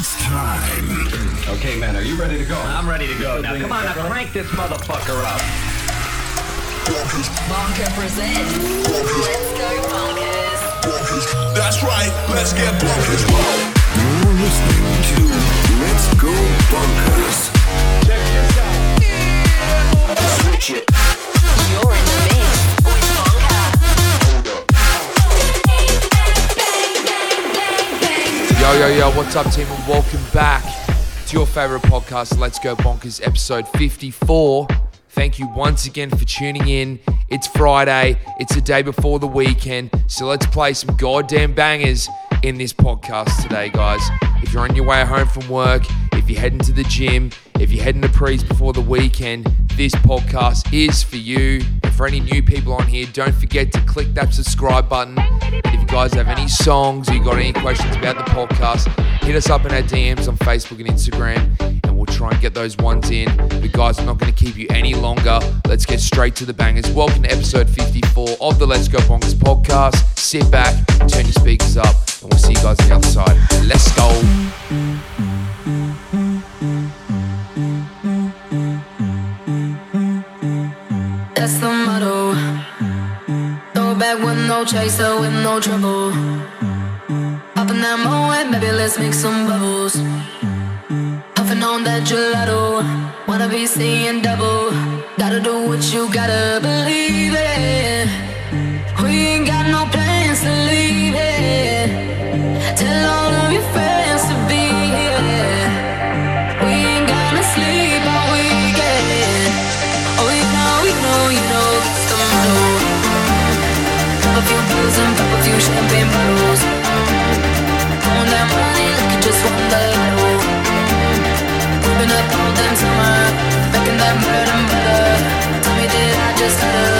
It's time. Okay, man, are you ready to go? I'm ready to go. Now, come on, now crank this motherfucker up. Bonker presents Let's Go Bonkers. That's right. Let's get bonkers. You're listening to Let's Go Bonkers. Switch it. You're in Yo, yo, yo, what's up, team, and welcome back to your favorite podcast, Let's Go Bonkers, episode 54. Thank you once again for tuning in. It's Friday, it's the day before the weekend, so let's play some goddamn bangers in this podcast today, guys. If you're on your way home from work, if you're heading to the gym, if you're heading to prees before the weekend, this podcast is for you. And for any new people on here, don't forget to click that subscribe button. And if you guys have any songs or you got any questions about the podcast, hit us up in our DMs on Facebook and Instagram, and we'll try and get those ones in. But guys, I'm not going to keep you any longer. Let's get straight to the bangers. Welcome to episode 54 of the Let's Go Bonkers podcast. Sit back, turn your speakers up, and we'll see you guys on the other side. Let's go. Back with no chaser, with no trouble. Popping that moe, baby, let's make some bubbles. Puffing on that gelato, wanna be seeing double. Gotta do what you gotta believe it. Did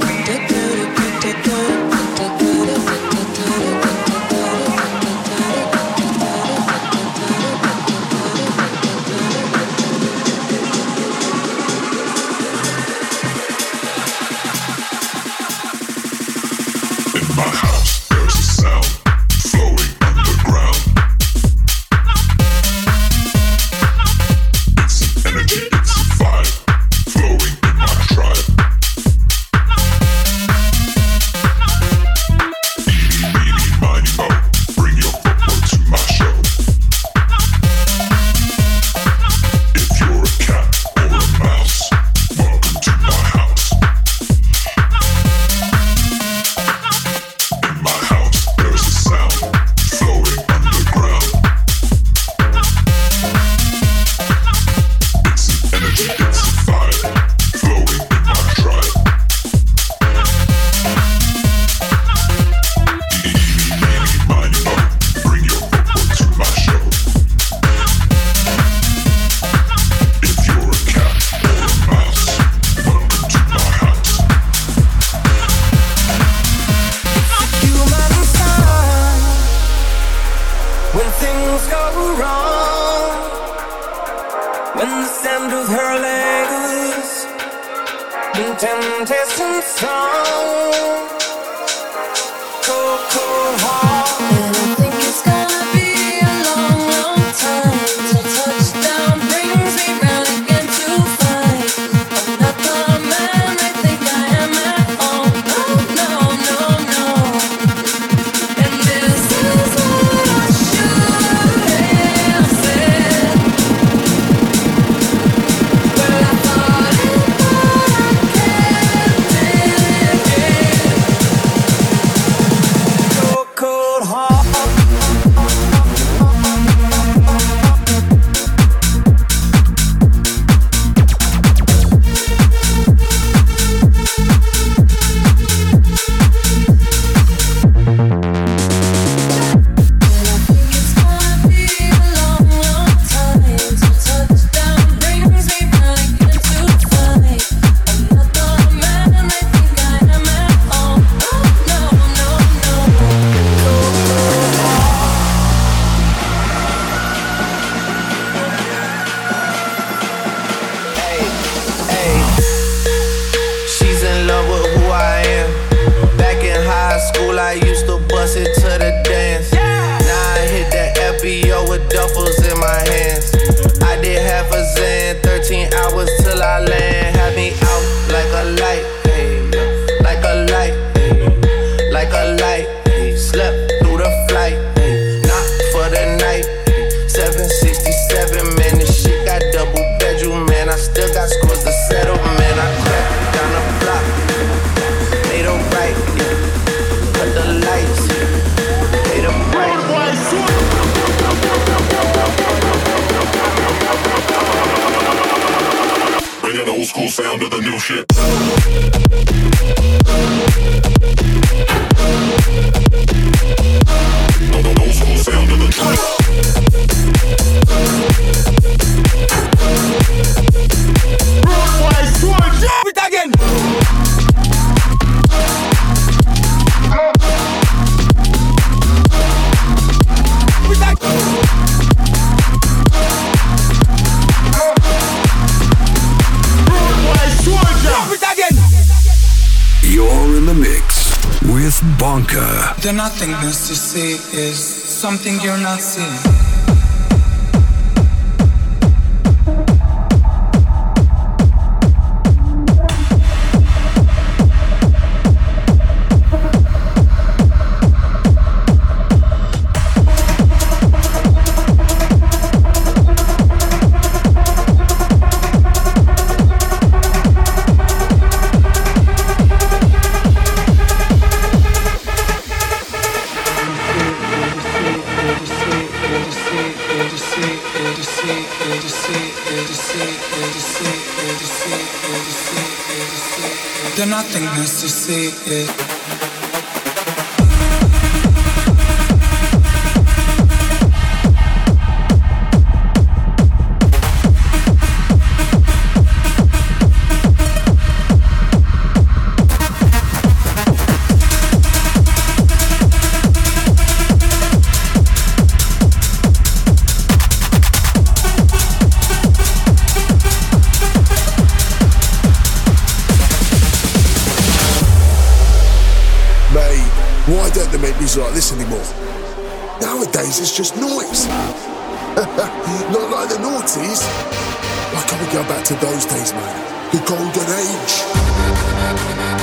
Creep. this. Cold, cold heart. school sound of the new shit. The nothingness you see is something you're not seeing. the nothingness, to see it. is just noise. Not like the noughties. Why can't we go back to those days, man? The golden age.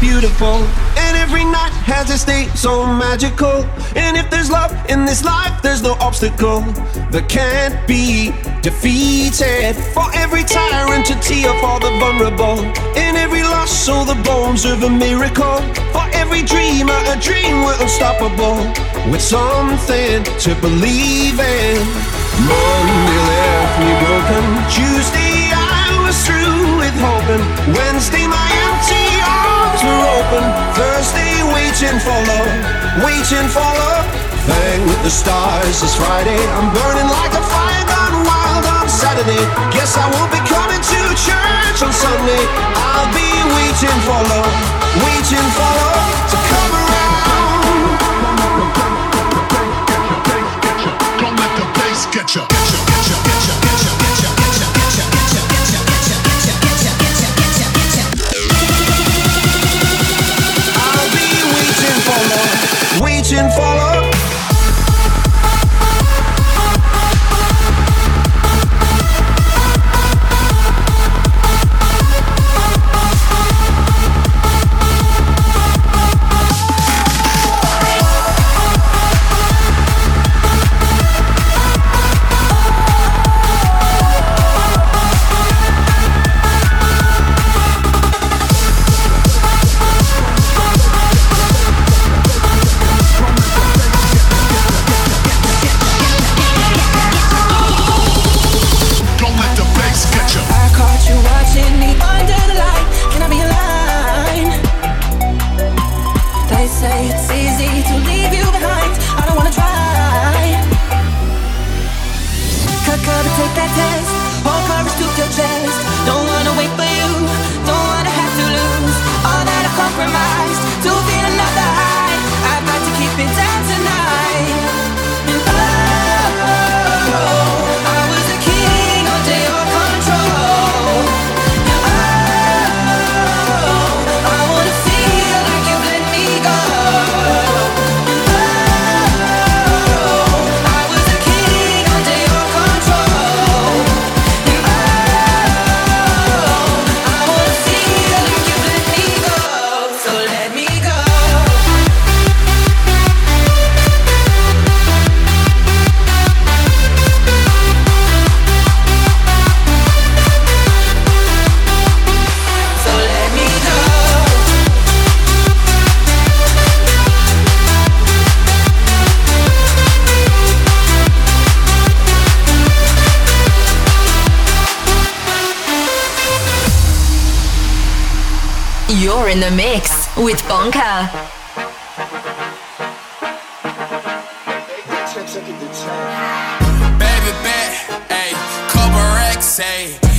Beautiful. And every night has a state so magical. And if there's love in this life, there's no obstacle that can't be defeated. For every tyrant, a tear for the vulnerable. In every loss, so the bones of a miracle. For every dreamer, a dream we're unstoppable. With something to believe in. Monday left me broken. Tuesday, I was through with hoping. Wednesday, open. Thursday, waiting for love, waiting for love. Bang with the stars this Friday. I'm burning like a fire gone wild on Saturday. Guess I won't be coming to church on Sunday. I'll be waiting for love, waiting for love to come around. Don't let the bass get you. Get you, and follow Baby bet, ayy, couple racks, ayy.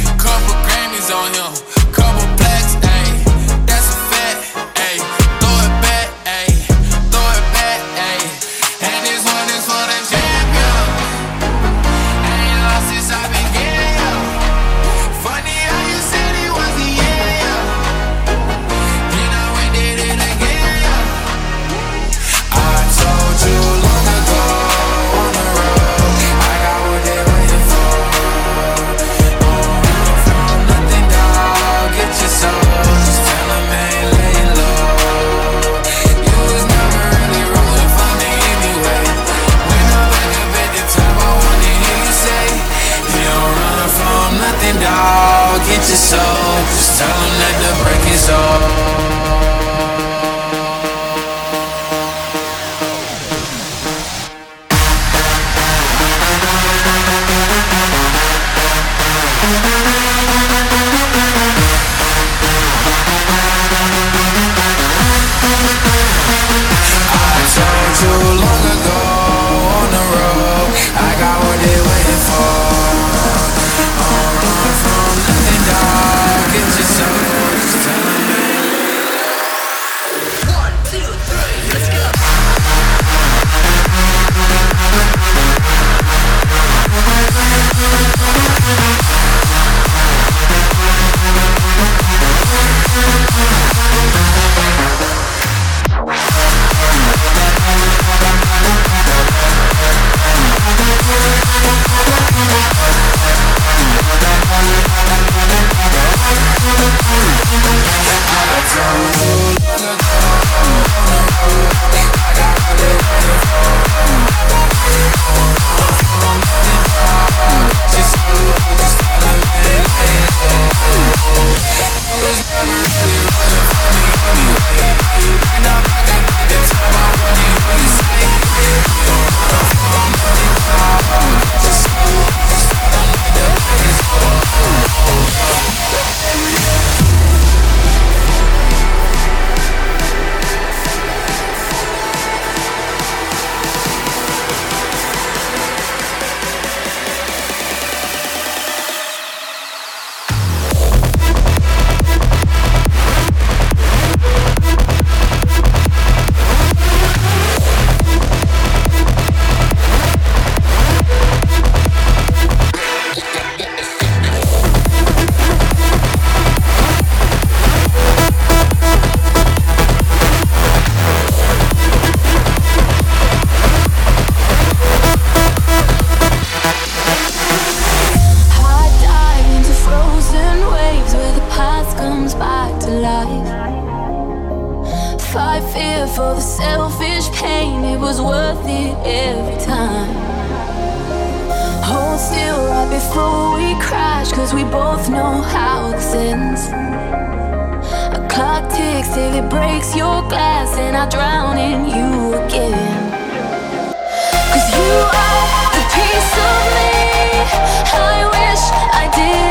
time. Hold still right before we crash, cause we both know how it ends. A clock ticks till it breaks your glass, and I drown in you again. Cause you are the piece of me I wish I did.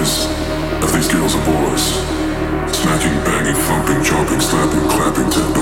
eyes of these girls and boys. Smacking, banging, thumping, chopping, slapping, clapping, tapping.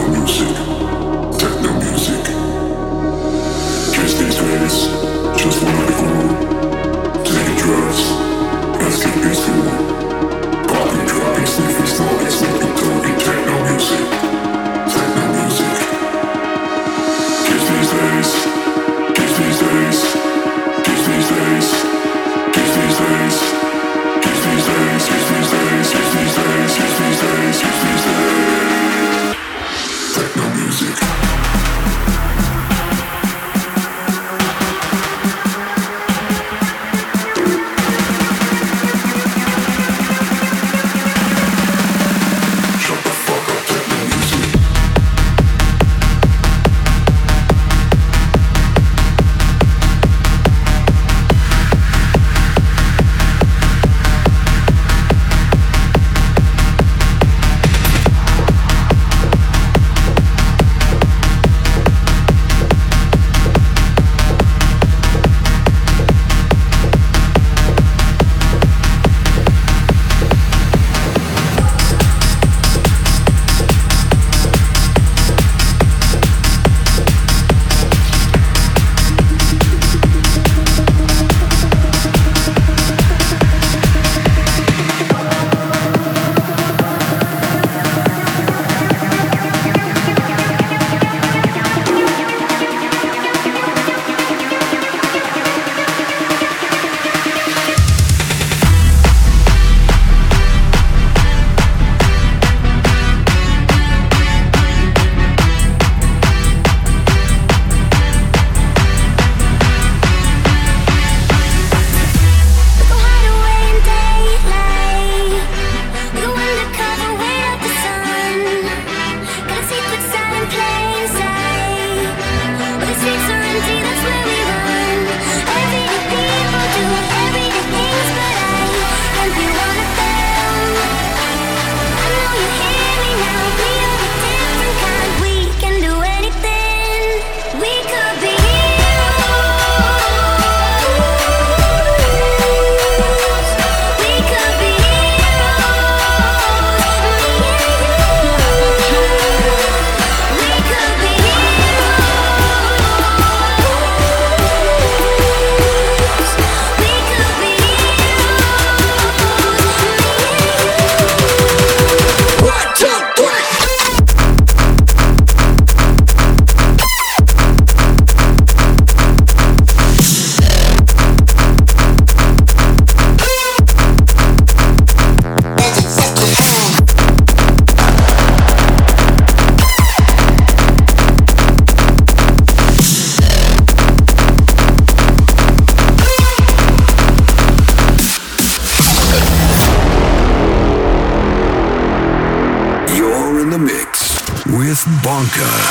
Bunker.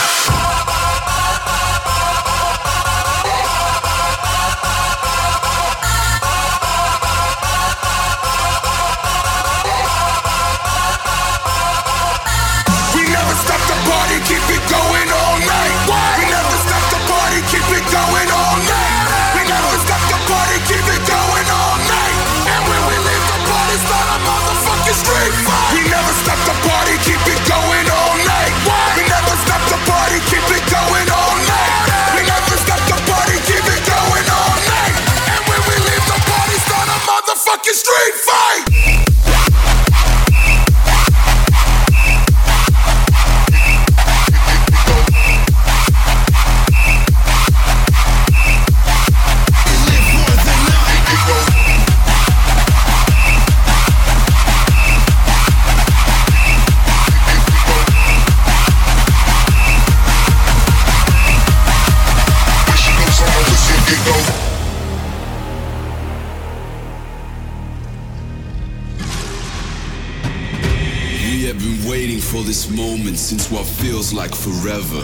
forever.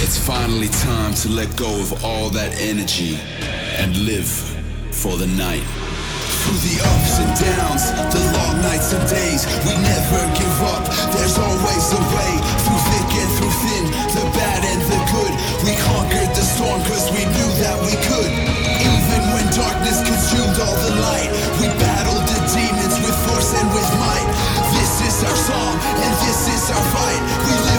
It's finally time to let go of all that energy and live for the night. Through the ups and downs, the long nights and days, we never give up. There's always a way through thick and through thin, the bad and the good. We conquered the storm cause we knew that we could. Even when darkness consumed all the light, we battled the demons with force and with might. This is our song and this is our fight. We